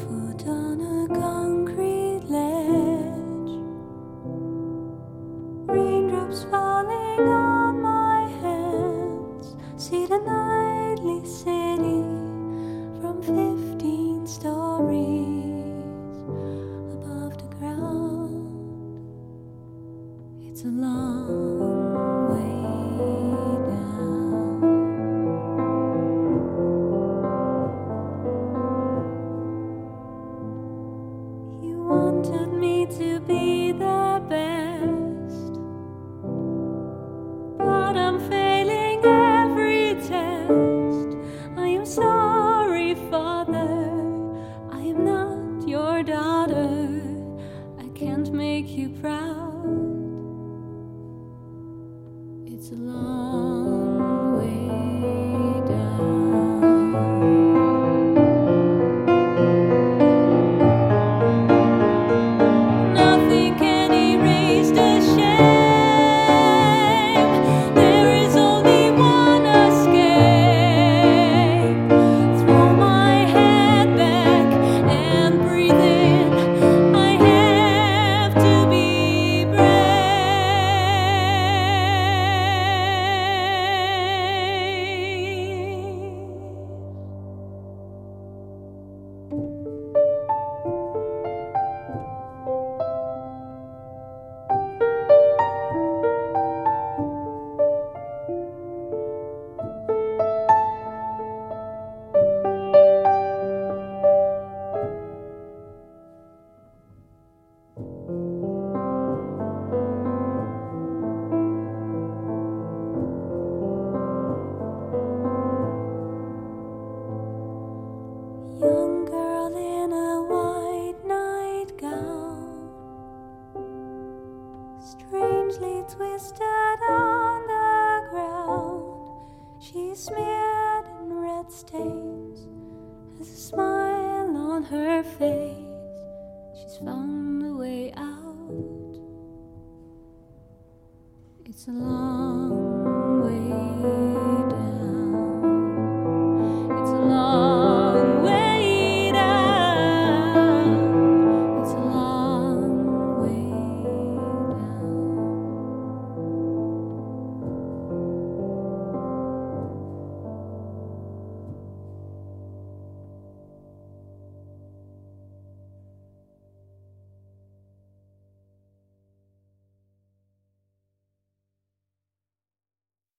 Foot on a concrete ledge, raindrops falling on my hands. See the nightly city from 15 stories above the ground. It's a long I can't make you proud. It's a long has a smile on her face. She's found a way out. It's a long